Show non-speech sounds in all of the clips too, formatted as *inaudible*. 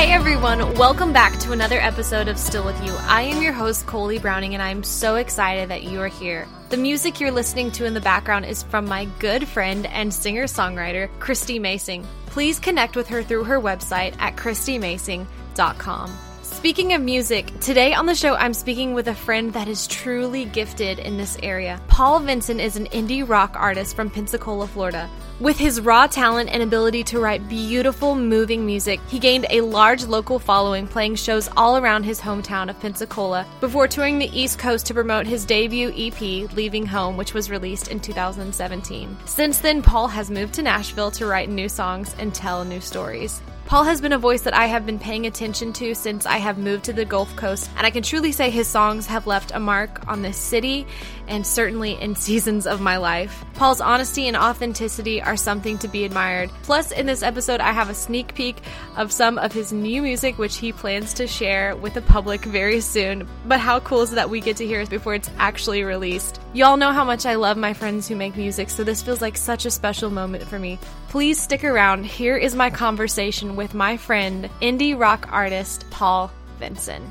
Hey everyone, welcome back to another episode of Still With You. I am your host, Coley Browning, and I'm so excited that you are here. The music you're listening to in the background is from my good friend and singer songwriter, Christy Macing. Please connect with her through her website at christymacing.com. Speaking of music, today on the show I'm speaking with a friend that is truly gifted in this area. Paul Vincent is an indie rock artist from Pensacola, Florida. With his raw talent and ability to write beautiful, moving music, he gained a large local following playing shows all around his hometown of Pensacola before touring the East Coast to promote his debut EP, Leaving Home, which was released in 2017. Since then, Paul has moved to Nashville to write new songs and tell new stories. Paul has been a voice that I have been paying attention to since I have moved to the Gulf Coast, and I can truly say his songs have left a mark on this city and certainly in *laughs* seasons of my life. Paul's honesty and authenticity are something to be admired. Plus, in this episode, I have a sneak peek of some of his new music, which he plans to share with the public very soon. But how cool is it that we get to hear it before it's actually released? Y'all know how much I love my friends who make music, so this feels like such a special moment for me. Please stick around. Here is my conversation with my friend, indie rock artist Paul Vincent.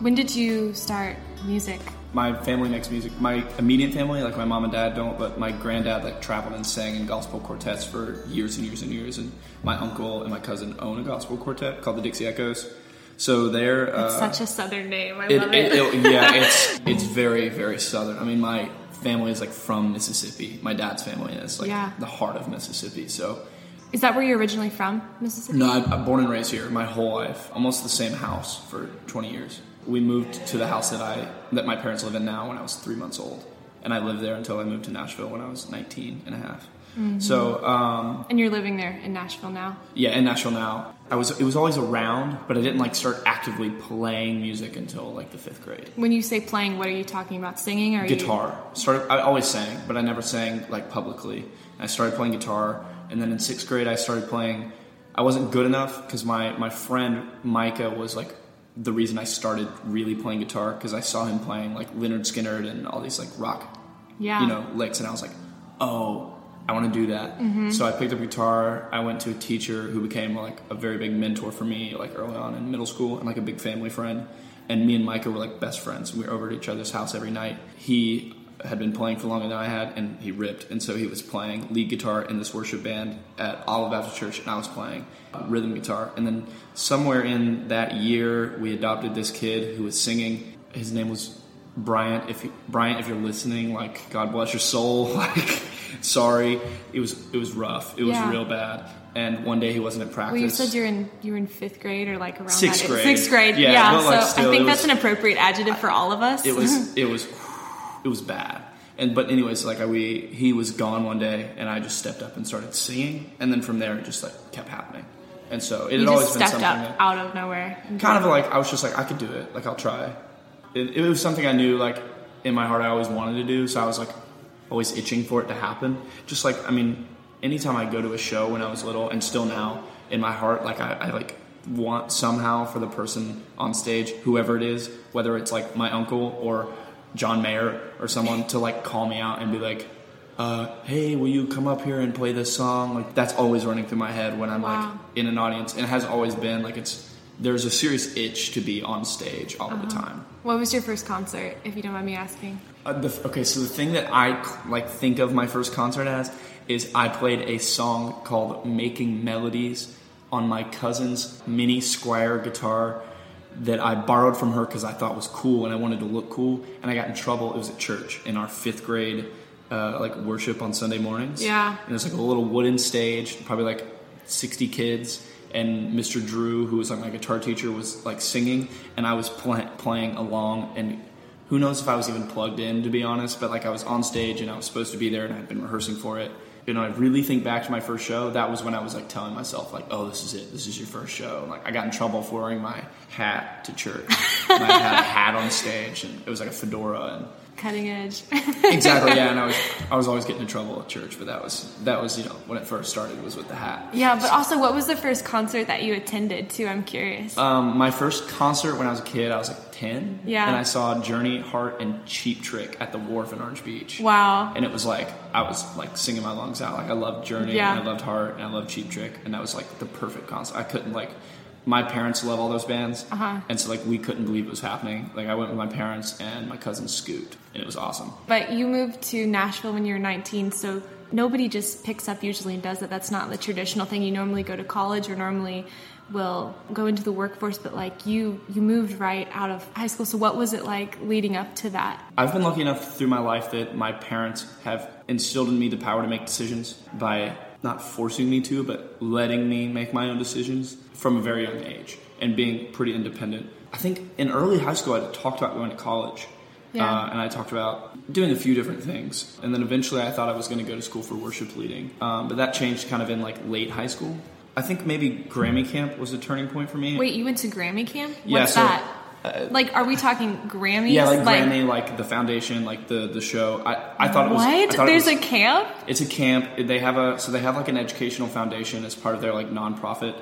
When did you start music? My family makes music. My immediate family, like my mom and dad, don't, but my granddad like traveled and sang in gospel quartets for years and years and years. And my uncle and my cousin own a gospel quartet called the Dixie Echoes. So they're It's uh, such a southern name. I it, love it- it. it- yeah, *laughs* it's it's very very southern. I mean, my family is like from Mississippi. My dad's family is like Yeah. the heart of Mississippi. So Is that where you're originally from, Mississippi? no, I'm, born and raised here my whole life, almost the same house for 20 years. We moved to the house that I that my parents live in now when I was three months old, and I lived there until I moved to Nashville when I was 19 and a half. So um, And you're living there in Nashville now. yeah, in Nashville now. I was it was always around, but I didn't like start actively playing music until like the fifth grade. When you say playing, what are you talking about? Singing or are you- guitar. Started. I always sang, but I never sang like publicly. I started playing guitar, and then in sixth grade, I started playing. I wasn't good enough because my my friend Micah was like the reason I started really playing guitar because I saw him playing like Lynyrd Skynyrd and all these like rock, Yeah. you know, licks, and I was like, oh. I want to do that. Mm-hmm. So I picked up guitar. I went to a teacher who became like a very big mentor for me, like early on in middle school, and like a big family friend. And me and Micah were like best friends. We were over at each other's house every night. He had been playing for longer than I had, and he ripped. And so he was playing lead guitar in this worship band at Olive Baptist Church, and I was playing rhythm guitar. And then somewhere in that year, we adopted this kid who was singing. His name was Bryant. If you, Bryant, if you're listening, like God bless your soul. *laughs* Like, sorry, it was it was rough. It was Yeah. real bad. And one day he wasn't at practice. Well, you said you're in you were in fifth grade or like around Sixth grade. Sixth grade, Yeah, yeah. like, so still, I think that's was- an appropriate adjective for all of us. it was *laughs* it was it was bad and but anyways like I, we he was gone one day and i just stepped up and started singing and then from there it just like kept happening and so it you had always been stepped something that, out of nowhere. kind of like i was just like i could do it like i'll try it, it was something i knew like in my heart i always wanted to do so i was like always itching for it to happen just like i mean anytime i go to a show when i was little and still now in my heart like i, I like want somehow for the person on stage whoever it is whether it's like my uncle or john mayer or someone to like call me out and be like uh, hey will you come up here and play this song like that's always running through my head when i'm Wow. like in an audience and it has always been like it's there's a serious itch to be on stage all Uh-huh. the time What was your first concert, if you don't mind me asking? Uh, the, okay, so the thing that I like think of my first concert as is I played a song called "Making Melodies" on my cousin's mini Squier guitar that I borrowed from her because I thought was cool and I wanted to look cool. And I got in trouble. It was at church in our fifth grade, uh, like worship on Sunday mornings. Yeah. and it was like a little wooden stage, probably like sixty kids. And Mr. Drew, who was like my guitar teacher, was like singing, and I was pl- playing along. And who knows if I was even plugged in, to be honest. But like I was on stage and I was supposed to be there, and I'd been rehearsing for it. You know, I really think back to my first show. That was when I was like telling myself, like, "Oh, this is it. This is your first show." And, like I got in trouble for wearing my hat to church. *laughs* and I had a hat on stage, and it was like a fedora, and cutting edge. *laughs* exactly. Yeah, and I was I was always getting in trouble at church, but that was that was you know when it first started was with the hat. Yeah, but also, what was the first concert that you attended? Too, I'm curious. Um, my first concert when I was a kid, I was like ten. Yeah. And I saw Journey, Heart, and Cheap Trick at the Wharf in Orange Beach. wow. And it was like I was like singing my lungs out. Like I loved Journey, Yeah. and I loved Heart, and I loved Cheap Trick, and that was like the perfect concert. I couldn't like. My parents love all those bands, Uh-huh. and so like we couldn't believe it was happening. Like I went with my parents and my cousin Scoot, and it was awesome. But you moved to Nashville when you were 19, so nobody just picks up usually and does it. That's not the traditional thing. You normally go to college or normally will go into the workforce, but like you you moved right out of high school. So what was it like leading up to that? I've been lucky enough through my life that my parents have instilled in me the power to make decisions by not forcing me to, but letting me make my own decisions from a very young age and being pretty independent. I think in early high school, I talked about going to college. Yeah. Uh, and I talked about doing a few different things. And then eventually I thought I was going to go to school for worship leading. Um, but that changed kind of in like late high school. I think maybe Grammy Camp was a turning point for me. Wait, you went to Grammy camp? Yeah, What's so, that? Like, are we talking Grammys? Yeah, like, Grammy, like the foundation, like the the show. I, I thought it was. What? thought it There's was- a camp? It's a camp. They have a so they have like an educational foundation as part of their like nonprofit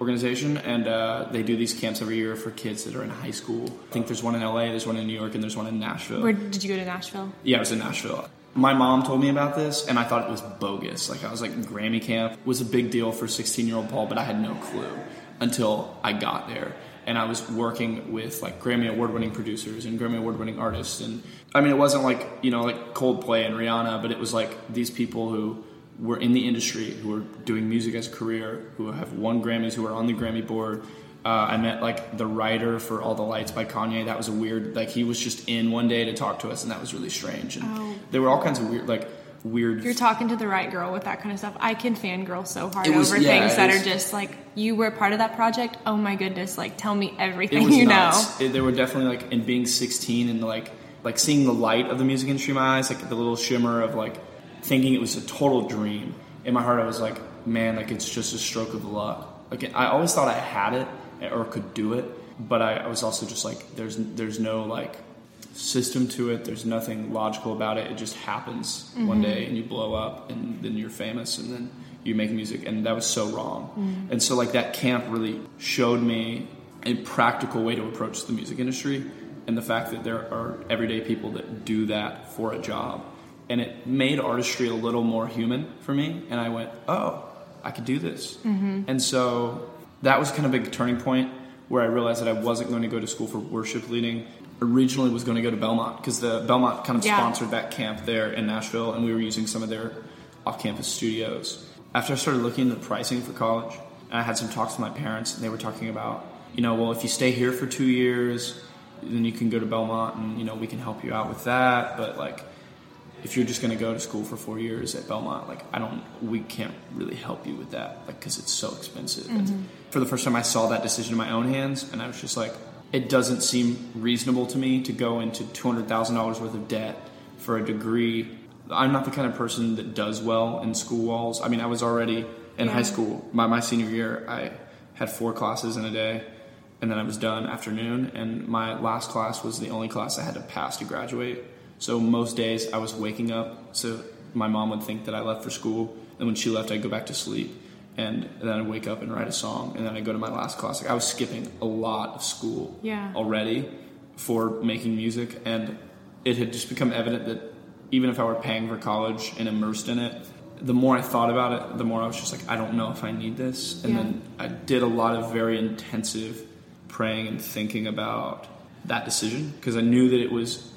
organization, and uh, they do these camps every year for kids that are in high school. I think there's one in LA, there's one in New York, and there's one in Nashville. Where did you go to Nashville? Yeah, I was in Nashville. My mom told me about this, and I thought it was bogus. Like I was like, Grammy camp was a big deal for 16 year old Paul, but I had no clue until I got there. And I was working with like Grammy award winning producers and Grammy award winning artists. And I mean, it wasn't like, you know, like Coldplay and Rihanna, but it was like these people who were in the industry, who were doing music as a career, who have won Grammys, who are on the Grammy board. Uh, I met like the writer for All the Lights by Kanye. That was a weird, like he was just in one day to talk to us, and that was really strange. And Oh. there were all kinds of weird, like weird. You're talking to the right girl with that kind of stuff. I can fangirl so hard was- over yeah, things that was- are just like you were part of that project. Oh my goodness! Like tell me everything you nuts. know. It, they were definitely like in being 16 and like like seeing the light of the music industry in my eyes, like the little shimmer of like thinking it was a total dream. In my heart, I was like, man, like it's just a stroke of luck. Like I always thought I had it or could do it, but I, I was also just like, there's there's no like system to it. There's nothing logical about it. It just happens one mm-hmm. day and you blow up and then you're famous and then you make music and that was so wrong. Mm-hmm. And so like that camp really showed me a practical way to approach the music industry and the fact that there are everyday people that do that for a job. And it made artistry a little more human for me and I went, "Oh, I could do this." Mm-hmm. And so that was kind of a big turning point where I realized that I wasn't going to go to school for worship leading. Originally was going to go to Belmont because the Belmont kind of Yeah. sponsored that camp there in Nashville, and we were using some of their off-campus studios. After I started looking into the pricing for college, and I had some talks with my parents, and they were talking about, you know, well, if you stay here for two years, then you can go to Belmont, and you know, we can help you out with that. But like, if you're just going to go to school for four years at Belmont, like I don't, we can't really help you with that, like because it's so expensive. And for the first time, I saw that decision in my own hands, and I was just like, it doesn't seem reasonable to me to go into two hundred thousand dollars worth of debt for a degree. I'm not the kind of person that does well in school walls. I mean, I was already in Yeah. high school. My my senior year, I had four classes in a day, and then I was done afternoon. And my last class was the only class I had to pass to graduate. So most days I was waking up, so my mom would think that I left for school. And when she left, I'd go back to sleep, and then I'd wake up and write a song, and then I'd go to my last class. Like I was skipping a lot of school Yeah. already for making music, and it had just become evident that even if I were paying for college and immersed in it, the more I thought about it, the more I was just like, I don't know if I need this. And Yeah. then I did a lot of very intensive praying and thinking about that decision because I knew that it was,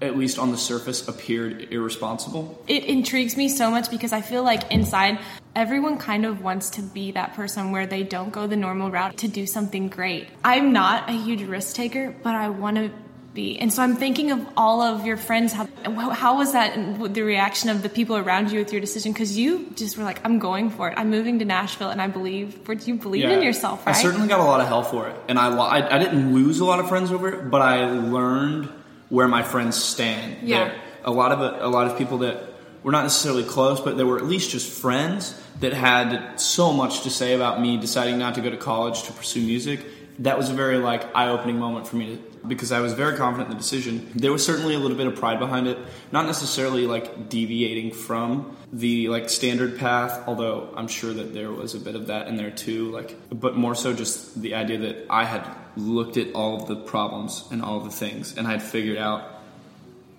at least on the surface, appeared irresponsible. It intrigues me so much because I feel like inside everyone kind of wants to be that person where they don't go the normal route to do something great. I'm not a huge risk taker, but I want to be. And so I'm thinking of all of your friends. How, how was that the reaction of the people around you with your decision? Because you just were like, I'm going for it. I'm moving to Nashville and I believe, but you believe in yourself, right? I certainly got a lot of hell for it, and I, I I didn't lose a lot of friends over it, but I learned where my friends stand. Yeah. There. A lot of a lot of people that were not necessarily close, but they were at least just friends that had so much to say about me deciding not to go to college to pursue music, that was a very like eye-opening moment for me to, because I was very confident in the decision. There was certainly a little bit of pride behind it, not necessarily like deviating from the like standard path, although I'm sure that there was a bit of that in there too. Like, but more so just the idea that I had looked at all of the problems and all of the things, and I had figured out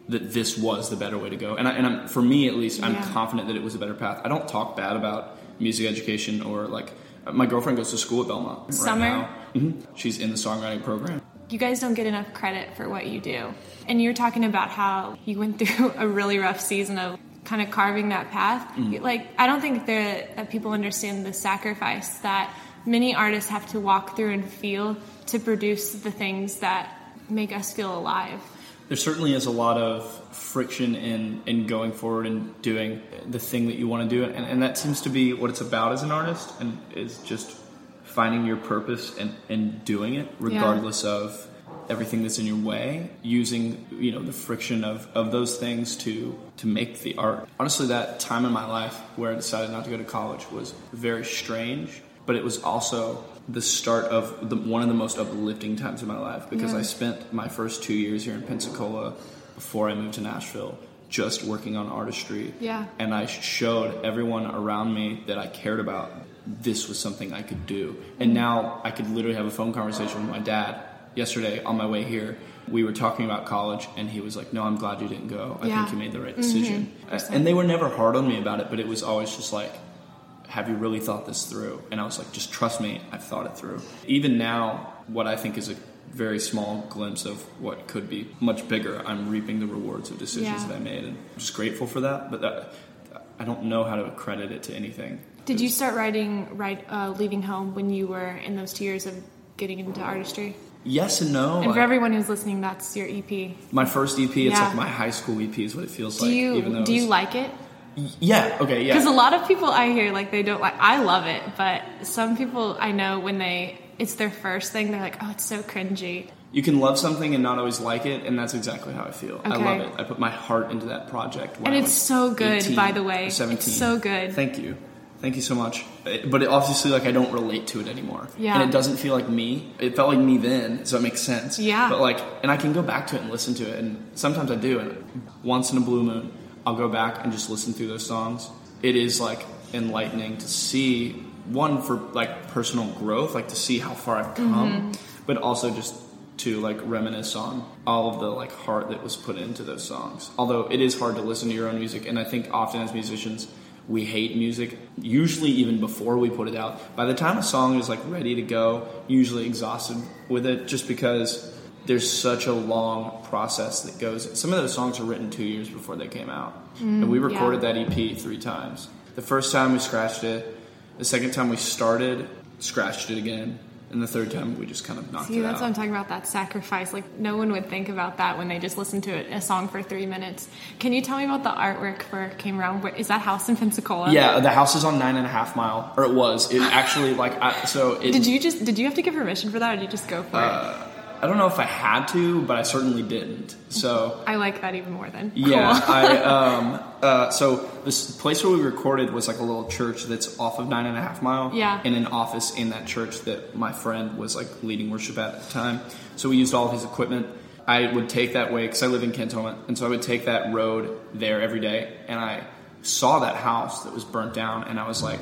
that this was the better way to go. And, I, and I'm, for me, at least, I'm Yeah. confident that it was a better path. I don't talk bad about music education or like my girlfriend goes to school at Belmont right Summer? now. Hmm She's in the songwriting program. You guys don't get enough credit for what you do. And you're talking about how you went *laughs* through a really rough season of kind of carving that path. Mm-hmm. Like, I don't think that, that people understand the sacrifice that many artists have to walk through and feel to produce the things that make us feel alive. There certainly is a lot of friction in, in going forward and doing the thing that you want to do, and, and that seems to be what it's about as an artist, and is just finding your purpose and, and doing it, regardless of everything that's in your way. Using you know the friction of, of those things to to make the art. Honestly, that time in my life where I decided not to go to college was very strange, but it was also the start of the, one of the most uplifting times of my life because Yeah. I spent my first two years here in Pensacola before I moved to Nashville just working on artistry. Yeah. And I showed everyone around me that I cared about this was something I could do. And now I could literally have a phone conversation with my dad yesterday on my way here. We were talking about college, and he was like, No, I'm glad you didn't go. I Yeah. think you made the right decision. Mhm. And they were never hard on me about it, but it was always just like, have you really thought this through? And I was like, just trust me, I've thought it through. Even now, what I think is a very small glimpse of what could be much bigger, I'm reaping the rewards of decisions Yeah. that I made. And I'm just grateful for that, but that, I don't know how to accredit it to anything. Did you start writing, right, uh, leaving home when you were in those two years of getting into artistry? Yes and no. And for Like, everyone who's listening, that's your EP. my first EP, it's Yeah. like my high school EP is what it feels Do like. you even though do you like it? Yeah. Okay. Yeah. Because a lot of people I hear like they don't like. I love it, but some people I know when they it's their first thing, they're like, "Oh, it's so cringy." You can love something and not always like it, and that's exactly how I feel. I love it. I put my heart into that project. And I it's so good, 18 by the way. or It's 17. so good. Thank you. Thank you so much. It- But it obviously, like, I don't relate to it anymore. Yeah. And it doesn't feel like me. It felt like me then, so it makes sense. Yeah. But, like, and I can go back to it and listen to it, and sometimes I do. And once in a blue moon, I'll go back and just listen through those songs. It is, like, enlightening to see, one, for, like, personal growth, like, to see how far I've come, Mm-hmm. but also just to like reminisce on all of the like heart that was put into those songs. Although it is hard to listen to your own music, and I think often as musicians we hate music. Usually even before we put it out. By the time a song is like ready to go, usually exhausted with it, just because there's such a long process that goes. Some of those songs were written two years before they came out, and we mm, recorded yeah. that EP three times. The first time we scratched it. The second time we started, scratched it again. And the third time we just kind of knocked it out. See, it that's out. what I'm talking about. That sacrifice. Like no one would think about that when they just listen to it, a song for three minutes. Can you tell me about the artwork for Came Around? Where, is that house in Pensacola? Yeah, the house is on nine and a half mile, or it was. It actually like I, so. It, Did you just did you have to give permission for that, or did you just go for Uh, I don't know if I had to, but I certainly didn't. So? I like that even more than yeah, Cool. I *laughs* um uh so this place where we recorded was like a little church that's off of nine and a half mile. Yeah. and an office in that church that my friend was like leading worship at at the time. So we used all of his equipment. I would take that way because I live in Cantonment, and so I would take that road there every day, and I saw that house that was burnt down, and I was like,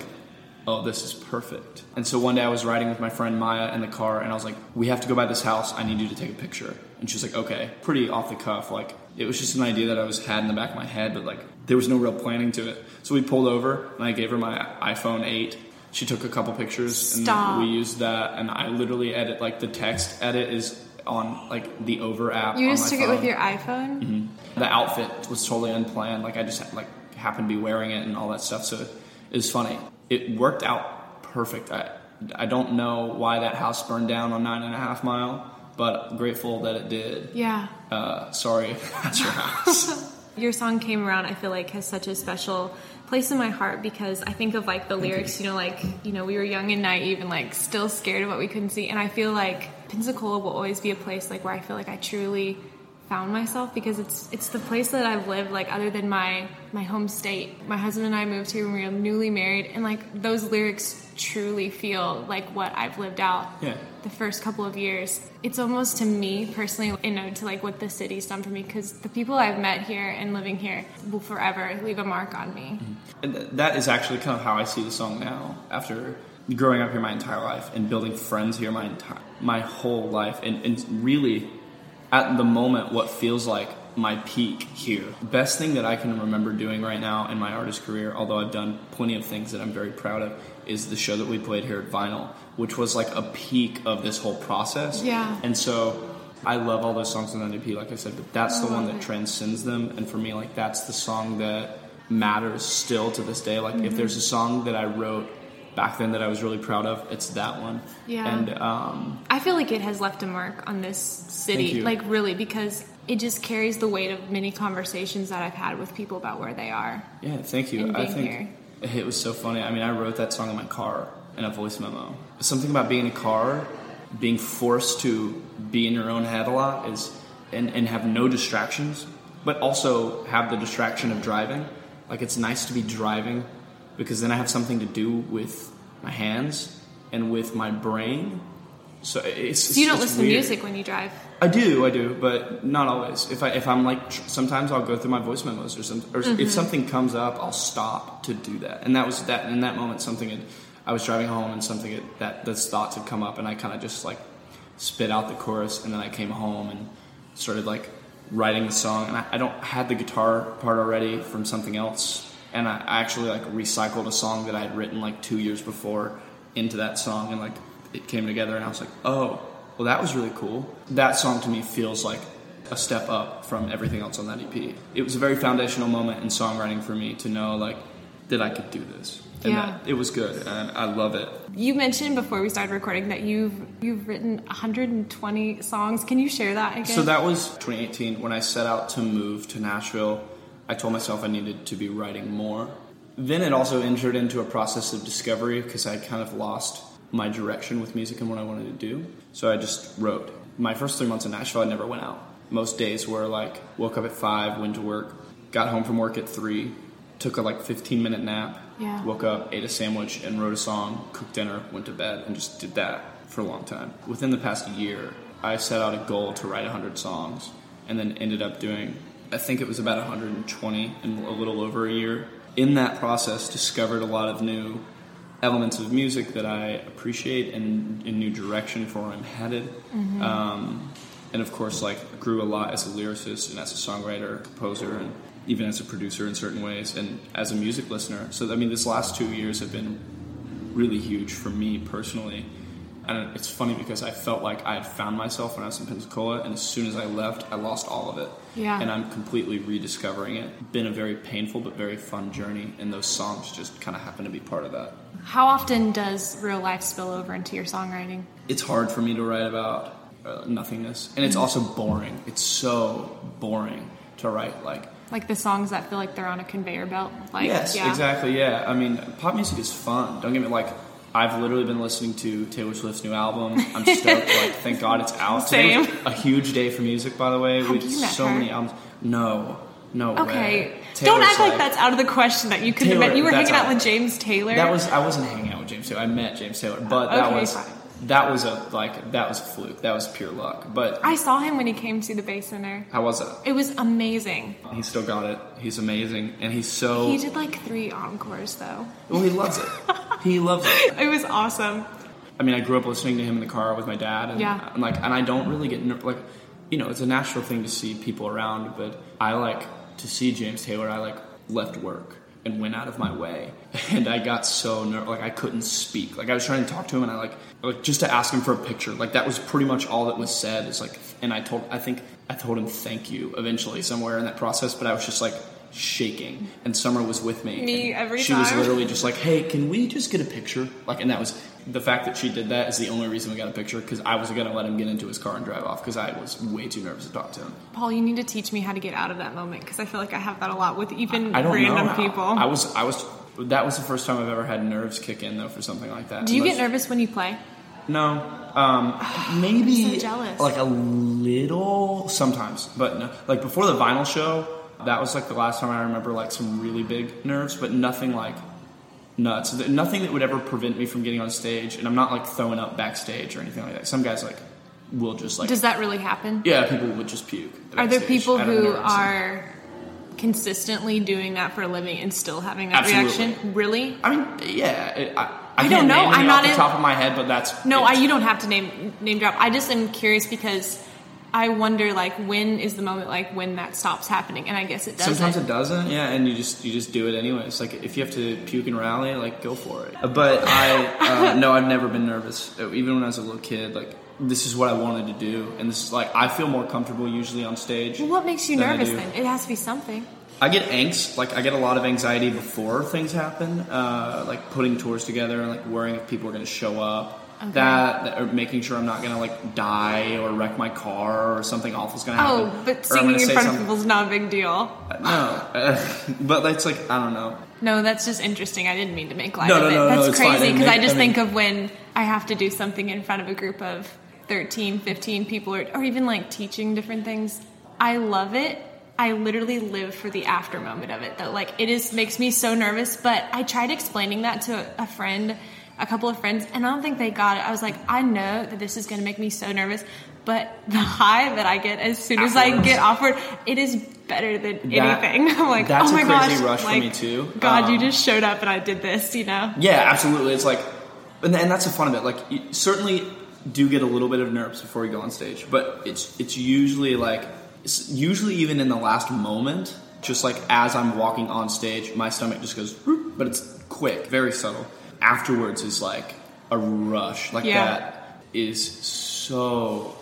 oh, this is perfect. And so one day I was riding with my friend Maya in the car, and I was like, we have to go by this house. I need you to take a picture. And she was like, okay, pretty off the cuff. Like, it was just an idea that I was had in the back of my head, but like, there was no real planning to it. So we pulled over, and I gave her my iPhone 8. She took a couple pictures, and we used that. And I literally edit, like, the text edit is on, like, the Over app. You just took it with your iPhone. Mm-hmm. The outfit was totally unplanned. Like I just like happened to be wearing it and all that stuff. So it was funny. It worked out perfect. I I don't know why that house burned down on nine and a half mile, but grateful that it did. Yeah. Uh, sorry, if *laughs* that's your house. *laughs* Your song came around, I feel like has such a special place in my heart because I think of like the lyrics, you know, like, you know, we were young and naive and like still scared of what we couldn't see. And I feel like Pensacola will always be a place like where I feel like I truly found myself because it's it's the place that I've lived like other than my my home state. My husband and I moved here when we were newly married and like those lyrics truly feel like what I've lived out. Yeah. The first couple of years. It's almost to me personally you know to like what the city's done for me cuz the people I've met here and living here will forever leave a mark on me. Mm-hmm. And th- that is actually kind of how I see the song now. After growing up here my entire life and building friends here my entire my whole life, and, and really at the moment what feels like my peak here. Best thing that I can remember doing right now in my artist career, although I've done plenty of things that I'm very proud of, is the show that we played here at Vinyl, which was like a peak of this whole process. Yeah. And so I love all those songs on that EP, like I said, but that's the one that it. transcends them. And for me, like that's the song that matters still to this day. Like if Mm-hmm. there's a song that I wrote back then that I was really proud of, it's that one. Yeah. And um, I feel like it has left a mark on this city, like really, because it just carries the weight of many conversations that I've had with people about where they are. yeah, thank you. I think here. it was so funny. I mean, I wrote that song in my car in a voice memo. Something about being in a car, being forced to be in your own head a lot is, and, and have no distractions, but also have the distraction of driving. Like it's nice to be driving because then I have something to do with my hands and with my brain. So it's So you don't listen to music when you drive. I do, I do, but not always. If I if I'm like, tr- sometimes I'll go through my voice memos or some, or Mm-hmm. if something comes up, I'll stop to do that. And that was that in that moment, something had, I was driving home and something had, that those thoughts had come up, and I kind of just like spit out the chorus, and then I came home and started like writing the song, and I, I don't had the guitar part already from something else, and I, actually like recycled a song that I had written like two years before into that song, and like it came together, and I was like, oh, well, that was really cool. That song to me feels like a step up from everything else on that EP. It was a very foundational moment in songwriting for me to know like that I could do this. And Yeah. that it was good, and I love it. You mentioned before we started recording that you've you've written 120 songs. Can you share that again? So that was 2018 when I set out to move to Nashville. I told myself I needed to be writing more. Then it also entered into a process of discovery because I kind of lost my direction with music and what I wanted to do. So I just wrote. My first three months in Nashville, I never went out. Most days were like woke up at five, went to work, got home from work at three, took a like 15 minute nap, Yeah. woke up, ate a sandwich, and wrote a song, cooked dinner, went to bed, and just did that for a long time. Within the past year, I set out a goal to write 100 songs, and then ended up doing, I think it was about 120 in a little over a year. In that process, discovered a lot of new elements of music that I appreciate and a new direction for where I'm headed. Um, and of course, like grew a lot as a lyricist and as a songwriter, composer, and even as a producer in certain ways, and as a music listener. So I mean, this last two years have been really huge for me personally. And it's funny because I felt like I had found myself when I was in Pensacola, and as soon as I left, I lost all of it. Yeah. And I'm completely rediscovering it. Been a very painful but very fun journey, and those songs just kind of happen to be part of that. How often does real life spill over into your songwriting? It's hard for me to write about uh, nothingness, and it's also boring. It's so boring to write like Like the songs that feel like they're on a conveyor belt? Like, yes, yeah. exactly. Yeah, I mean, pop music is fun. Don't get me like. I've literally been listening to Taylor Swift's new album. I'm stoked. like, *laughs* thank God it's out. Today Same. a huge day for music, by the way. Have With so her? many albums. No, no way. Okay. Taylor's Don't act like, that's out of the question that you could have met. You were hanging out out. with James Taylor. That was I wasn't hanging out with James Taylor. I met James Taylor, but that Okay, was fine. That was a like that was a fluke. That was pure luck. But I saw him when he came to the Bay Center. how was it? It was amazing. He still got it. He's amazing, and he's so He did like three encores though. well. He loves it. He loves it. *laughs* It was awesome. I mean, I grew up listening to him in the car with my dad, and Yeah. Like, and I don't really get ner- like, you know, it's a natural thing to see people around, but I like to see James Taylor. I like left work and went out of my way, and I got so ner- like I couldn't speak. Like I was trying to talk to him, and I like like just to ask him for a picture. Like that was pretty much all that was said. It's like, and I told, I think I told him thank you eventually somewhere in that process, but I was just like shaking and summer was with me Me she was literally just like hey can we just get a picture like and that was the fact that she did that is the only reason we got a picture because i was going to let him get into his car and drive off because i was way too nervous to talk to him Paul, you need to teach me how to get out of that moment because I feel like I have that a lot with even i don't random know people. i was i was that was the first time i've ever had nerves kick in though for something like that Do you get nervous when you play? No, um, *sighs* maybe so jealous. like a little sometimes, but no. Like before the vinyl show, that was like the last time I remember like some really big nerves, but nothing like nuts. Nothing that would ever prevent me from getting on stage, and I'm not like throwing up backstage or anything like that. Some guys like will just like Does that really happen? yeah, people would just puke. Are there people who are consistently doing that for a living and still having that Absolutely. reaction? Really? I mean, yeah. It, I, I, I don't know. I'm off not the in- top of my head, but that's No. I, you don't have to name name drop. I just am curious because I wonder like when is the moment like when that stops happening, and I guess it doesn't. Sometimes it doesn't, yeah, and you just you just do it anyways. Like if you have to puke and rally, like go for it. But I uh, no, I've never been nervous. Even when I was a little kid, like this is what I wanted to do, and this is like I feel more comfortable usually on stage. Well, what makes you nervous then? It has to be something. I get angst, like I get a lot of anxiety before things happen, uh, like putting tours together and like worrying if people are going to show up. Okay. That, that or making sure I'm not going to like die or wreck my car or something awful's going to happen. Oh, but singing in front of something- people is not a big deal. No, uh, *laughs* but that's like I don't know. No, that's just interesting. I didn't mean to make light No, of no, it. no, no, that's crazy because I make- just I mean- think of when I have to do something in front of a group of 13, 15 people or, or even like teaching different things. I love it. I literally live for the after moment of it though. Like it is makes me so nervous, but I tried explaining that to a friend, a couple of friends, and I don't think they got it. I was like, I know that this is going to make me so nervous, but *laughs* the high that I get as soon as I get offered, it is better than That- anything. *laughs* I'm like, that's oh a my crazy gosh, rush for like, me, too. God, you Um, just showed up and I did this, you know? Yeah, absolutely. It's like, and, and that's the fun of it. Like, you certainly do get a little bit of nerves before you go on stage, but it's it's usually like, it's usually even in the last moment, just like as I'm walking on stage, my stomach just goes, but it's quick, very subtle. Afterwards is like a rush. Like Yeah. that is so.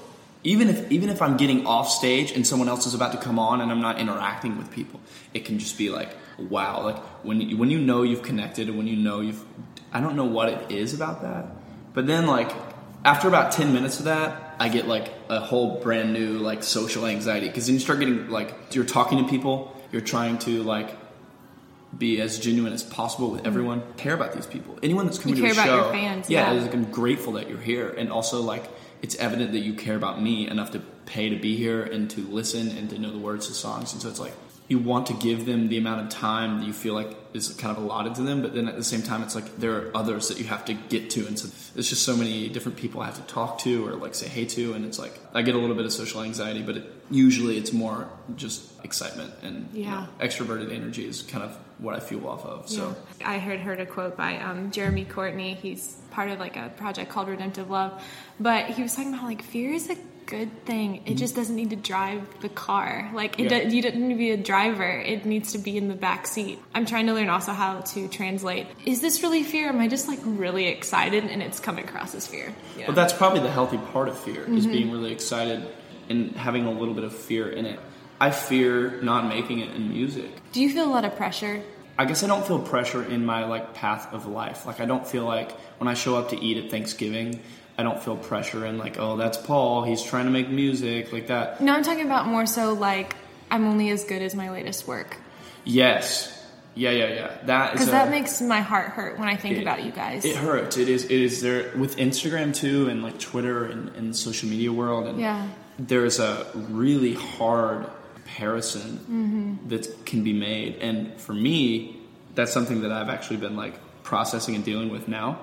Even if even if I'm getting off stage and someone else is about to come on and I'm not interacting with people, it can just be like wow. Like when you, when you know you've connected and when you know you've, I don't know what it is about that, but then like after about ten minutes of that, I get like a whole brand new like social anxiety because then you start getting like you're talking to people, you're trying to like be as genuine as possible with everyone. Mm-hmm. Care about these people. Anyone that's coming You to care show. fans, Yeah, yeah. like I'm grateful that you're here, and also like it's evident that you care about me enough to pay to be here and to listen and to know the words to songs. And so it's like you want to give them the amount of time that you feel like is kind of allotted to them, but then at the same time, it's like there are others that you have to get to, and so there's just so many different people I have to talk to or like say hey to, and it's like I get a little bit of social anxiety, but it, usually it's more just excitement and you Yeah. know, extroverted energy is kind of what I feel off of. So. Yeah. I heard heard a quote by um, Jeremy Courtney. He's part of like a project called Preemptive Love, but he was talking about like fear is a good thing. It just doesn't need to drive the car. Like it. Yeah. do, you don't need to be a driver. It needs to be in the back seat. I'm trying to learn also how to translate. Is this really fear? Am I just like really excited and it's coming across as fear? But that's probably the healthy part of fear Mm-hmm. is being really excited and having a little bit of fear in it. I fear not making it in music. Do you feel a lot of pressure? I guess I don't feel pressure in my like path of life. Like I don't feel like when I show up to eat at Thanksgiving, I don't feel pressure and like, oh, that's Paul. He's trying to make music like that. No, I'm talking about more so like I'm only as good as my latest work. Yes, yeah, yeah, yeah. That is Because that makes my heart hurt when I think it- about you guys. It hurts. It is. It is there with Instagram too, and like Twitter and, and the social media world. And Yeah. there is a really hard comparison Mm-hmm. that can be made, and for me, that's something that I've actually been like processing and dealing with now,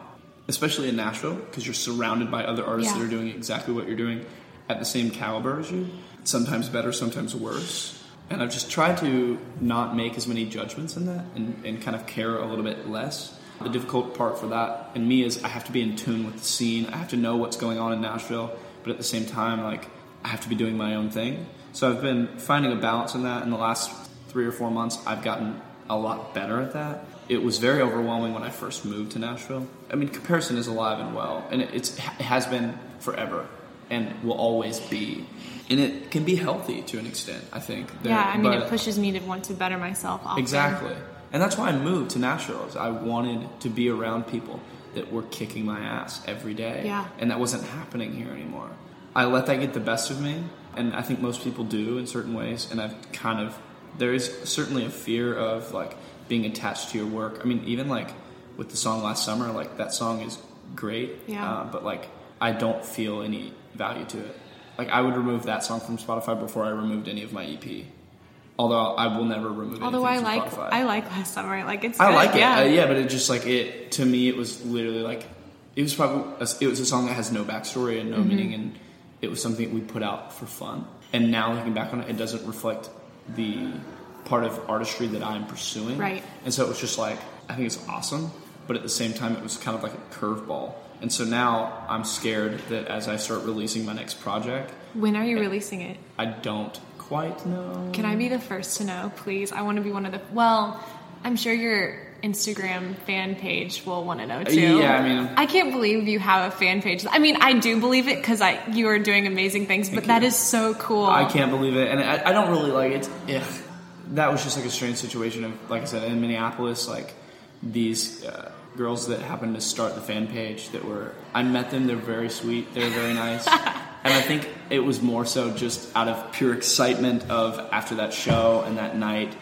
especially in Nashville, because you're surrounded by other artists Yeah. that are doing exactly what you're doing at the same caliber as you. Sometimes better, sometimes worse. And I've just tried to not make as many judgments in that and, and kind of care a little bit less. The difficult part for that and me is I have to be in tune with the scene. I have to know what's going on in Nashville, but at the same time, like I have to be doing my own thing. So I've been finding a balance in that. In the last three or four months, I've gotten a lot better at that. It was very overwhelming when I first moved to Nashville. I mean, comparison is alive and well, and it, it's, it has been forever and will always be. And it can be healthy to an extent, I think. There- yeah, I mean, but- it pushes me to want to better myself. Often. Exactly. And that's why I moved to Nashville. Is I wanted to be around people that were kicking my ass every day. Yeah. And that wasn't happening here anymore. I let that get the best of me, and I think most people do in certain ways. And I've kind of there is certainly a fear of like being attached to your work. I mean, even like with the song last summer, like that song is great. Yeah. Uh, but like I don't feel any value to it. Like I would remove that song from Spotify before I removed any of my EP. Although I will never remove. It. Although I like Spotify. I like last summer. Like it's. I good, like it. Yeah. Uh, yeah, but it just like it to me, it was literally like it was probably a, it was a song that has no backstory and no Mm-hmm. meaning, and it was something we put out for fun. And now looking back on it, it doesn't reflect the part of artistry that I'm pursuing. Right. And so it was just like I think it's awesome, but at the same time, it was kind of like a curveball. And so now I'm scared that as I start releasing my next project, When are you releasing it? I don't quite know. Can I be the first to know, please? I want to be one of the. Well, I'm sure your Instagram fan page will want to know too. Yeah, I mean- I can't believe you have a fan page. I mean, I do believe it because I you are doing amazing things, but that you. is so cool. I can't believe it, and I, I don't really like it. Yeah, that was just like a strange situation of, like I said, in Minneapolis, like these uh, girls that happened to start the fan page that were. I met them; they're very sweet, they're very nice, *laughs* and I think it was more so just out of pure excitement of after that show and that night.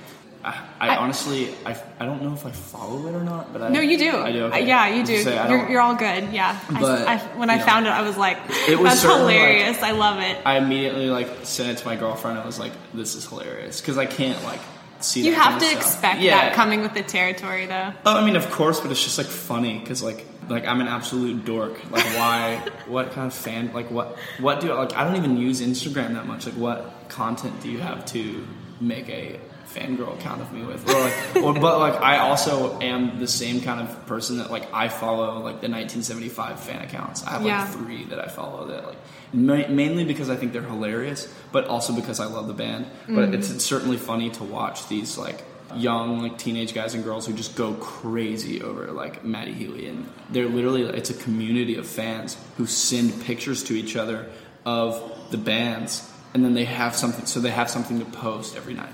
I, I, honestly, I, I don't know if I follow it or not, but I No, you do. I do. Okay. yeah, you do. you're, you're all good. Yeah. But, I, when I know, found it, I was like, it was "That's certainly, like- hilarious! I love it." I immediately like sent it to my girlfriend. I was like, "This is hilarious," because I can't like see. You have to expect Yeah. that coming with the territory, though. Oh, I mean, of course, but it's just like funny because like like I'm an absolute dork. Like, why? *laughs* what kind of fan? Like, what? What do I like? I don't even use Instagram that much. Like, what content do you have to make a fangirl account of me with? Or like, or but like I also am the same kind of person that like I follow like the 1975 fan accounts. I have Yeah. like three that I follow that like ma- mainly because I think they're hilarious, but also because I love the band. But it's, it's certainly funny to watch these like young like teenage guys and girls who just go crazy over like Matty Healy and they're literally it's a community of fans who send pictures to each other of the bands and then they have something so they have something to post every night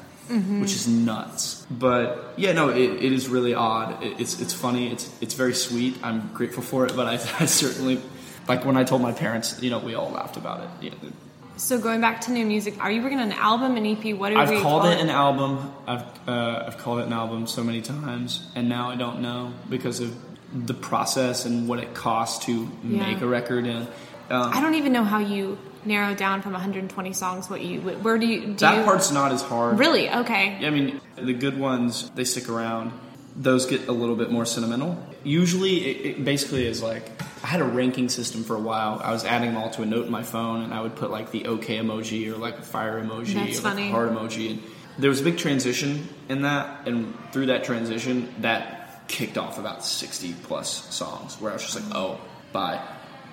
which is nuts but yeah no it, it is really odd it, it's it's funny it's it's very sweet I'm grateful for it but I, *laughs* I certainly like when I told my parents you know we all laughed about it you know, So going back to new music, are you working on an album, an EP? What are I've we called calling it an album. I've uh, I've called it an album so many times, and now I don't know because of the process and what it costs to Yeah. make a record. And um, I don't even know how you narrow down from 120 songs. What you? Where do you? Do that you, part's not as hard. really okay. I mean, the good ones they stick around. Those get a little bit more sentimental. Usually, it, it basically is like I had a ranking system for a while. I was adding them all to a note in my phone, and I would put like the OK emoji or like a fire emoji That's or like a heart emoji. And there was a big transition in that, and through that transition, that kicked off about sixty plus songs where I was just like, oh, bye.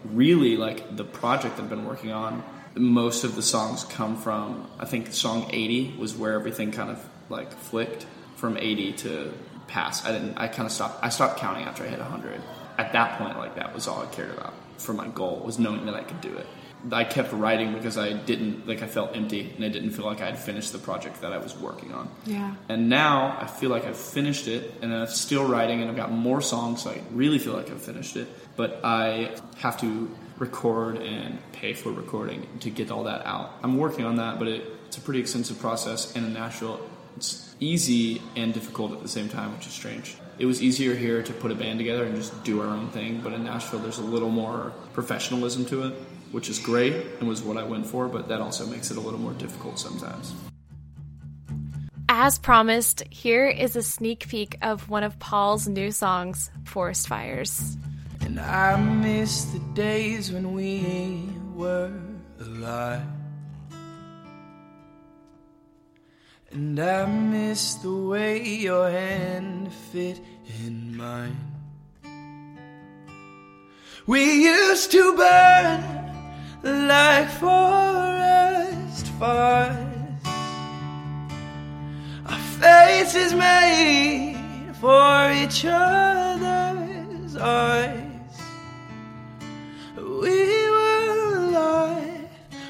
Really, like the project I've been working on, most of the songs come from. I think song eighty was where everything kind of like flicked from eighty to pass. I didn't. I kind of stopped. I stopped counting after I hit hundred. At that point, like that was all I cared about for my goal was knowing that I could do it. I kept writing because I didn't like I felt empty and I didn't feel like I had finished the project that I was working on. Yeah. And now I feel like I've finished it and I'm still writing and I've got more songs, so I really feel like I've finished it. But I have to record and pay for recording to get all that out. I'm working on that, but it, it's a pretty extensive process. And in Nashville, it's easy and difficult at the same time, which is strange. It was easier here to put a band together and just do our own thing, but in Nashville, there's a little more professionalism to it, which is great and was what I went for, but that also makes it a little more difficult sometimes. As promised, here is a sneak peek of one of Paul's new songs, Forest Fires. And I miss the days when we were alive. And I miss the way your hand fit in mine. We used to burn like forest fires. Our faces made for each other's eyes. We were alive.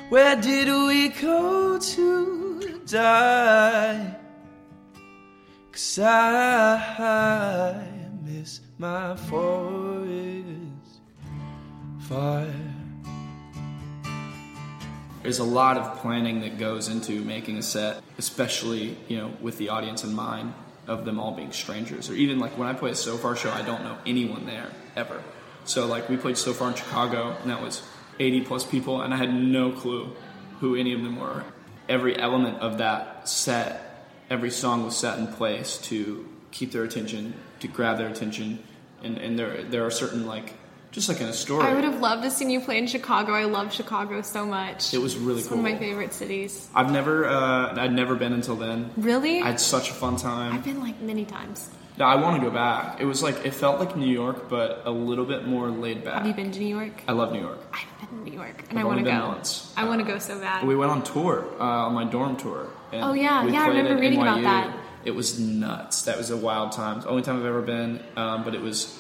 Where did we go to die? Cause I miss my forest fire. There's a lot of planning that goes into making a set, especially you know with the audience in mind of them all being strangers, or even like when I play a Sofar show, I don't know anyone there ever. So like we played Sofar in Chicago, and that was 80 plus people, and I had no clue who any of them were. Every element of that set, every song was set in place to keep their attention, to grab their attention, and and there there are certain like just like in a story. I would have loved to seen you play in Chicago. I love Chicago so much. It was really it's cool. one of my favorite cities. I've never uh, I'd never been until then. Really? I had such a fun time. I've been like many times. No, I want to go back. It was like it felt like New York, but a little bit more laid back. Have you been to New York? I love New York. I haven't been to New York, and I've I want to go. once. I want to go so bad. We went on tour uh, on my dorm tour. And Oh, yeah. Yeah, I remember reading about that. It was nuts. That was a wild time. It's the only time I've ever been, um, but it was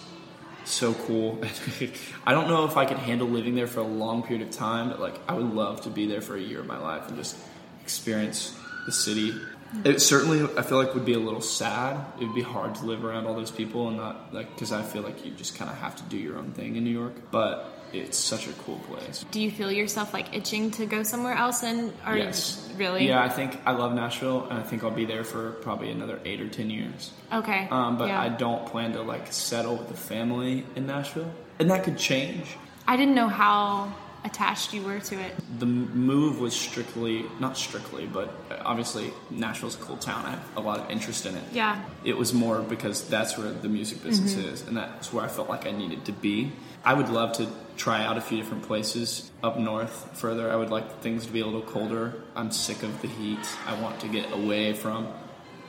so cool. *laughs* I don't know if I could handle living there for a long period of time, but like I would love to be there for a year of my life and just experience the city. It certainly, I feel like, would be a little sad. It would be hard to live around all those people and not like because I feel like you just kind of have to do your own thing in New York. But it's such a cool place. Do you feel yourself like itching to go somewhere else? And or Yes. really? Yeah, I think I love Nashville, and I think I'll be there for probably another eight or ten years. Okay. Um, but yeah. I don't plan to like settle with a family in Nashville, and that could change. I didn't know how attached you were to it. The move was strictly, not strictly, but obviously Nashville's a cool town. I have a lot of interest in it. Yeah. It was more because that's where the music business Mm-hmm. is, and that's where I felt like I needed to be. I would love to try out a few different places up north further. I would like things to be a little colder. I'm sick of the heat. I want to get away from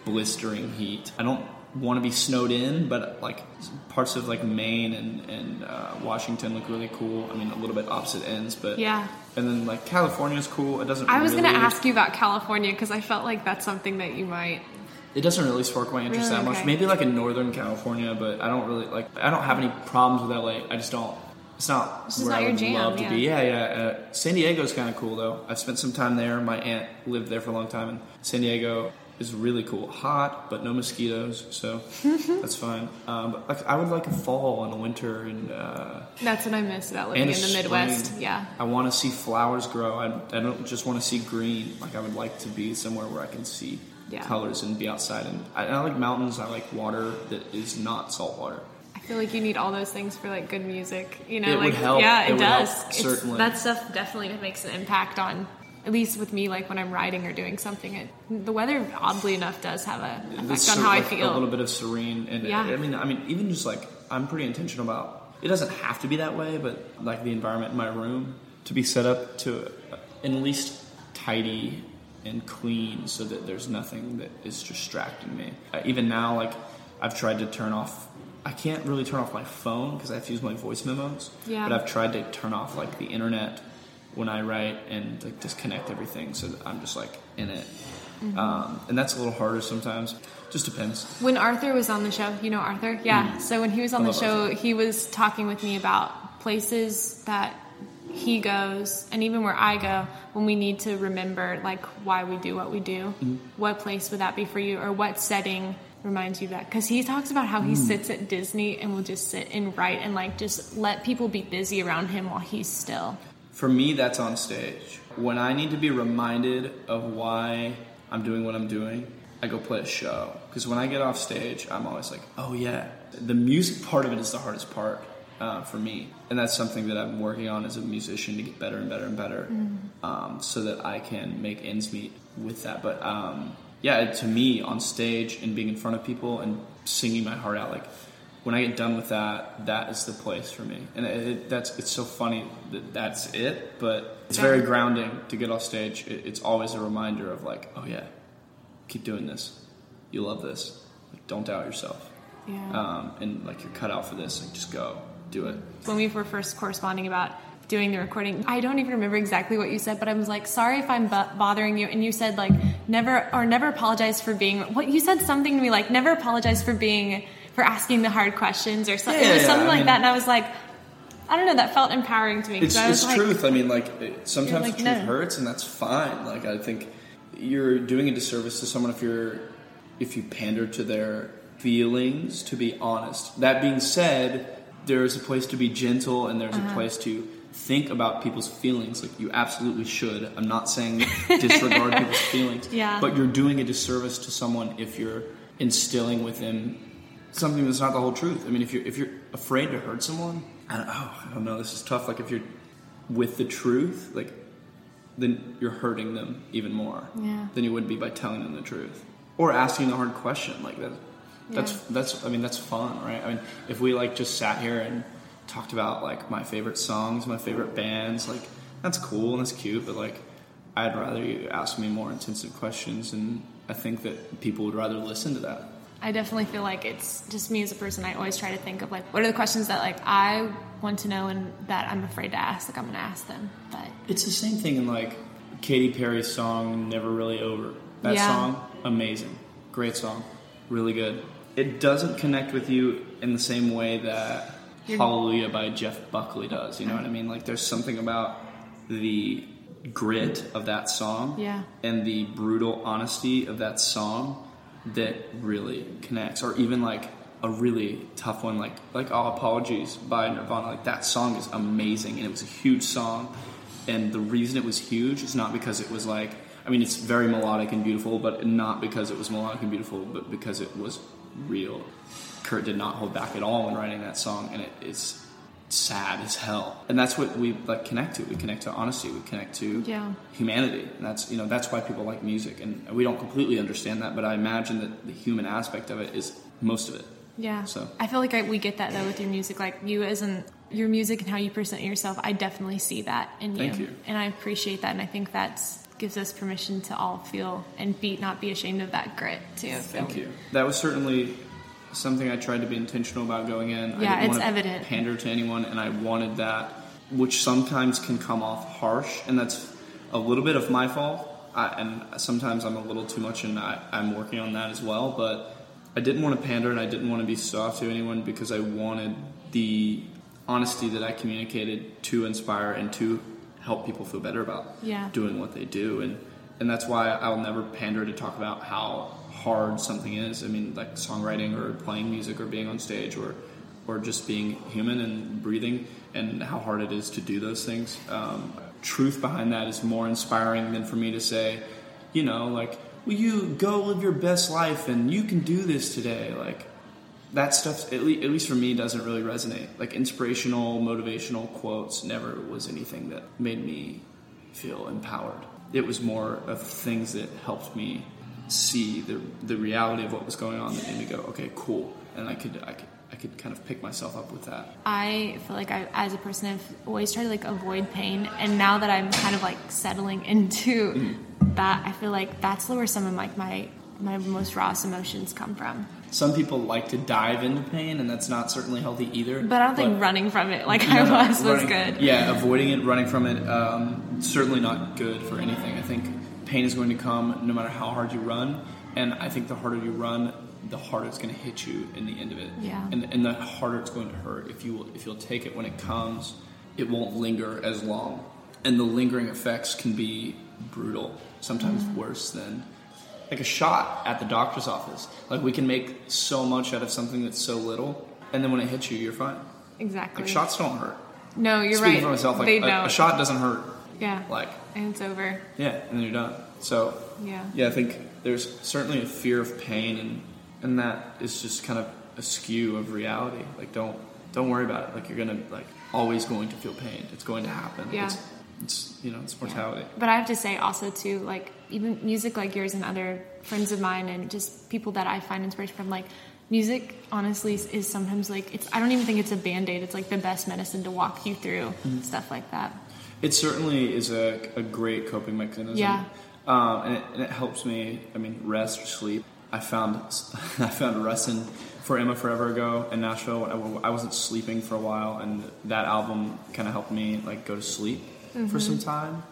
blistering heat. I don't want to be snowed in, but like parts of like Maine and, and uh, Washington look really cool. I mean, a little bit opposite ends, but Yeah. And then like California's cool. It doesn't. I was really, gonna ask you about California because I felt like that's something that you might. It doesn't really spark my interest Really? that much. Okay. Maybe like in Northern California, but I don't really like. I don't have any problems with LA. I just don't. It's not This is where not I your would jam, love to yeah. be. Yeah, yeah. Uh, San Diego's kind of cool though. I've spent some time there. My aunt lived there for a long time, and San Diego is really cool. Hot, but no mosquitoes, so *laughs* that's fine. Um, but like, I would like a fall and a winter, and uh, That's what I miss about living in the Midwest. Yeah. I want to see flowers grow. I, I don't just want to see green. Like I would like to be somewhere where I can see Yeah. colors and be outside. And I, I like mountains. I like water that is not salt water. I feel like you need all those things for like good music. You know, It like would help. yeah, It it, does. help, certainly. that stuff definitely makes an impact on. At least with me, like when I'm writing or doing something, it, the weather oddly enough does have a effect It's on how of I feel. A little bit of serene, and Yeah. I mean, I mean, even just like I'm pretty intentional about. It doesn't have to be that way, but like the environment in my room to be set up to uh, at least tidy and clean, so that there's nothing that is distracting me. Uh, even now, like I've tried to turn off. I can't really turn off my phone because I have to use my voice memos. Yeah. But I've tried to turn off like the internet when I write and like disconnect everything so that I'm just like in it. Mm-hmm. Um, and that's a little harder sometimes. Just depends. When Arthur was on the show, you know Arthur? Yeah. So when he was on I the show, Arthur. he was talking with me about places that he goes and even where I go when we need to remember like why we do what we do. Mm-hmm. What place would that be for you or what setting reminds you of that? Cuz he talks about how Mm. he sits at Disney and will just sit and write and like just let people be busy around him while he's still. For me, that's on stage. When I need to be reminded of why I'm doing what I'm doing, I go play a show. Because when I get off stage, I'm always like, oh yeah. The music part of it is the hardest part uh, for me. And that's something that I'm working on as a musician to get better and better and better um, so that I can make ends meet with that. But um, yeah, to me, on stage and being in front of people and singing my heart out, like when I get done with that, that is the place for me. And it, it, that's it's so funny that that's it, but it's very grounding to get off stage. It, it's always a reminder of like, oh yeah, keep doing this. You love this. Like, don't doubt yourself. Yeah. Um, and like you're cut out for this. Like just go, do it. when we were first corresponding about doing the recording i don't even remember exactly what you said but i was like sorry if i'm bo- bothering you and you said like never or never apologize for being what you said something to me like never apologize for being for asking the hard questions or something Yeah, it was something I like mean- that and i was like i don't know that felt empowering to me It's, it's like, truth. I mean, like it, sometimes like, the truth no. hurts, and that's fine. Like I think you're doing a disservice to someone if you're if you pander to their feelings. To be honest, that being said, there is a place to be gentle, and there's Uh-huh. a place to think about people's feelings. Like you absolutely should. I'm not saying disregard *laughs* people's feelings, Yeah. but you're doing a disservice to someone if you're instilling with them something that's not the whole truth. I mean, if you're if you're afraid to hurt someone, I don't, oh, I don't know. This is tough. Like if you're with the truth, like then you're hurting them even more Yeah. than you would be by telling them the truth or asking the hard question. Like that. That's Yeah. that's. I mean, that's fun, right? I mean, if we like just sat here and talked about like my favorite songs, my favorite bands, like that's cool and that's cute, but like I'd rather you ask me more intensive questions, and I think that people would rather listen to that. I definitely feel like it's just me as a person. I always try to think of like what are the questions that like I want to know and that I'm afraid to ask. Like I'm to ask them, but It's the same thing in like Katy Perry's song "Never Really Over." That Yeah. song, amazing, great song, really good. It doesn't connect with you in the same way that You're- "Hallelujah" by Jeff Buckley does. You know what I mean? Like there's something about the grit of that song Yeah. and the brutal honesty of that song that really connects or even like a really tough one like like all apologies by nirvana. Like that song is amazing and it was a huge song. And the reason it was huge is not because it was like i mean it's very melodic and beautiful but not because it was melodic and beautiful but because it was real. Kurt did not hold back at all when writing that song and it is sad as hell and that's what we like connect to we connect to honesty we connect to Yeah. humanity and that's you know that's why people like music and we don't completely understand that but i imagine that the human aspect of it is most of it yeah. So- I feel like I, we get that though with your music. Like you as in your music and how you present yourself, I definitely see that in Thank you. and I appreciate that. And I think that's gives us permission to all feel and be not be ashamed of that grit too. thank you that was certainly something i tried to be intentional about going in Yeah, I didn't it's want to evident. pander to anyone and i wanted that which sometimes can come off harsh and that's a little bit of my fault I, and sometimes i'm a little too much and I, i'm working on that as well but i didn't want to pander and i didn't want to be soft to anyone because i wanted the honesty that i communicated to inspire and to help people feel better about Yeah. doing what they do and and that's why I'll never pander to talk about how hard something is. I mean, like songwriting or playing music or being on stage or or just being human and breathing and how hard it is to do those things. Um, truth behind that is more inspiring than for me to say, you know, like, will you go live your best life and you can do this today? Like, that stuff, at least, at least for me, doesn't really resonate. Like inspirational, motivational quotes never was anything that made me feel empowered. It was more of things that helped me see the the reality of what was going on that made me go, okay, cool, and I could I could I could kind of pick myself up with that. I feel like I, as a person, I've always tried to like avoid pain, and now that I'm kind of like settling *laughs* into Mm-hmm. that, I feel like that's where some of like my my most rawest emotions come from. Some people like to dive into pain, and that's not certainly healthy either. But I don't think running from it like I was was good. Yeah, avoiding it, running from it, um, certainly not good for anything. I think pain is going to come no matter how hard you run, and I think the harder you run, the harder it's going to hit you in the end of it. Yeah. And, and the harder it's going to hurt. If you will, if you'll take it when it comes, it won't linger as long, and the lingering effects can be brutal. Sometimes Mm-hmm. worse than like a shot at the doctor's office. Like we can make so much out of something that's so little, and then when it hits you, you're fine. Exactly. Like shots don't hurt. No, you're Speaking right. for myself, like they a, don't. a shot doesn't hurt. Yeah. Like and it's over. yeah, and then you're done. So Yeah. yeah, I think there's certainly a fear of pain, and and that is just kind of a skew of reality. Like don't don't worry about it. Like you're gonna like always going to feel pain. It's going to happen. Yeah. It's, it's you know it's mortality. But I have to say also too, like even music like yours and other friends of mine and just people that I find inspiration from, like music honestly is, is sometimes like it's I don't even think it's a band aid. It's like the best medicine to walk you through Mm-hmm. stuff like that. It certainly is a, a great coping mechanism. Yeah. Um, and, it, and it helps me. I mean, rest sleep. I found *laughs* I found rest in for Emma forever ago in Nashville. I, I wasn't sleeping for a while, and that album kind of helped me like go to sleep Mm-hmm. for some time,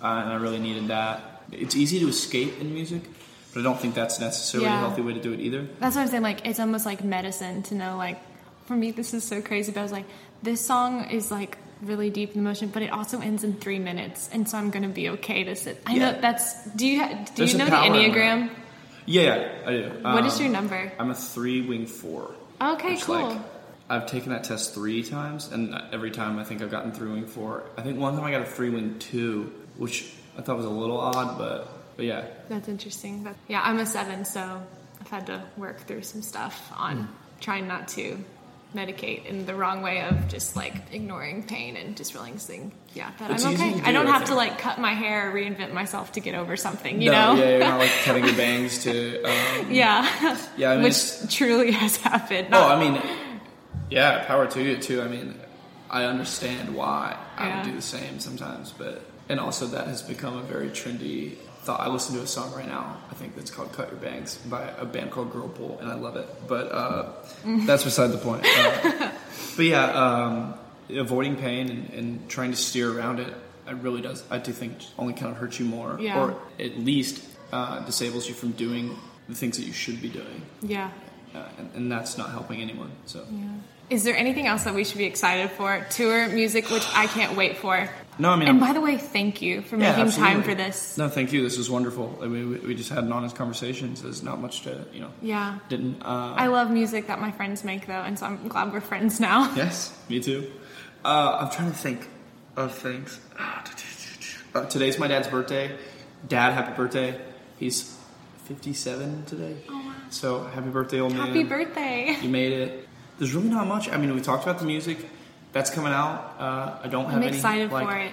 uh, and I really needed that. It's easy to escape in music, but I don't think that's necessarily Yeah. a healthy way to do it either. That's what I'm saying. Like it's almost like medicine to know. Like for me, this is so crazy. But I was like, this song is like really deep in emotion, but it also ends in three minutes, and so I'm gonna be okay to sit. I Yeah. know that's. Do you ha- do There's you know the enneagram? Yeah, I do. What is Um, your number? I'm a three wing four. Okay, Which, cool. Like, I've taken that test three times, and every time I think I've gotten three wing four. I think one time I got a three wing two, which I thought was a little odd, but but yeah, That's interesting. But yeah, I'm a seven, so I've had to work through some stuff on Hmm. trying not to medicate in the wrong way of just like ignoring pain and just realizing, yeah, that It's I'm okay. do, I don't have to like cut my hair or reinvent myself to get over something, you no, know? yeah, you're not like *laughs* cutting your bangs to. Um, Yeah. yeah, I mean, Which truly has happened. Oh, I mean, yeah, power to you too. I mean, I understand why I Yeah. would do the same sometimes, but and also that has become a very trendy thought. I listen to a song right now. I think that's called "Cut Your Bangs" by a band called Girlpool, and I love it. But uh, that's beside the point. Uh, *laughs* but yeah, um, avoiding pain and, and trying to steer around it, it really does. I do think only kind of hurts you more, Yeah. or at least uh, disables you from doing the things that you should be doing, yeah. uh, and, and that's not helping anyone. So. Is there anything else that we should be excited for? Tour music, which I can't wait for. No, I mean, And I'm- by the way, thank you for Yeah, making time for this. No, thank you. This was wonderful. I mean, we, we just had an honest conversation. So there's not much to, you know, Yeah. didn't. Uh, I love music that my friends make though, and so I'm glad we're friends now. *laughs* yes, me too. Uh, I'm trying to think of things. Uh, today's my dad's birthday. Dad, happy birthday. He's 57 today. Oh, wow. So happy birthday, old man. Happy birthday. You made it. There's really not much. I mean, we talked about the music. That's coming out. Uh, I don't have any. I'm excited like- for it.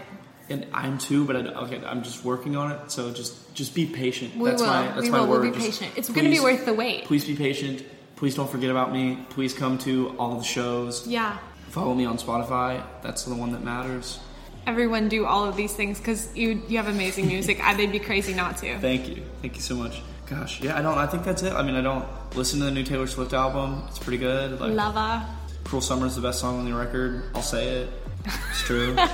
And I'm too, but I, okay, I'm just working on it. So just just be patient. We that's will. my that's we my will. word. We'll be Just patient. It's going to be worth the wait. Please be patient. Please don't forget about me. Please come to all of the shows. Yeah. Follow me on Spotify. That's the one that matters. Everyone do all of these things because you you have amazing music. I, they'd be crazy not to. Thank you. Thank you so much. Gosh, yeah, I don't. I think that's it. I mean, I don't listen to the new Taylor Swift album. It's pretty good. Like, Lover. "Cruel Summer" is the best song on the record. I'll say it. It's true. *laughs* so,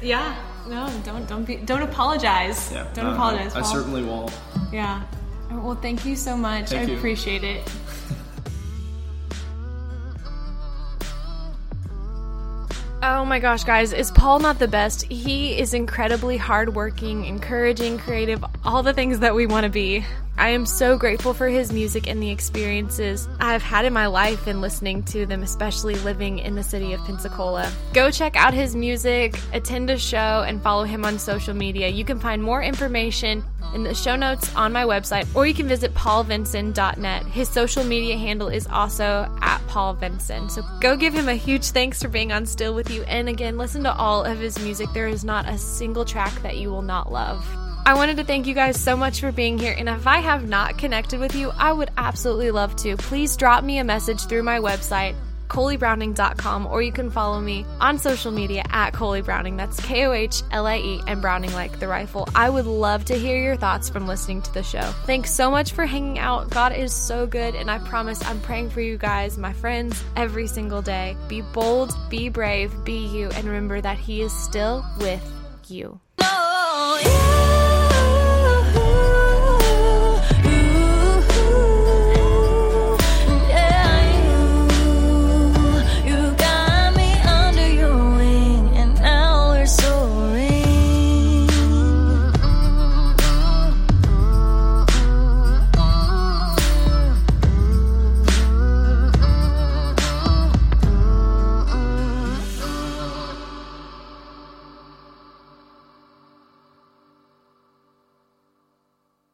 Yeah. No, don't don't be don't apologize. yeah, Don't no, apologize. I, I Paul. certainly won't. Yeah. Well, thank you so much. Thank I you. appreciate it. *laughs* Oh my gosh, guys, is Paul not the best? He is incredibly hardworking, encouraging, creative, all the things that we want to be. I am so grateful for his music and the experiences I've had in my life and listening to them, especially living in the city of Pensacola. Go check out his music, attend a show, and follow him on social media. You can find more information in the show notes on my website, or you can visit paulvinson.net. His social media handle is also at Paul Vinson. So go give him a huge thanks for being on Still With You. And again, listen to all of his music. There is not a single track that you will not love. I wanted to thank you guys so much for being here. And if I have not connected with you, I would absolutely love to. Please drop me a message through my website. KohlieBrowning.com, or you can follow me on social media at Kohlie Browning. That's K O H L I E and Browning like the rifle. I would love to hear your thoughts from listening to the show. Thanks so much for hanging out. God is so good, and I promise I'm praying for you guys, my friends, every single day. Be bold, be brave, be you, and remember that He is still with you.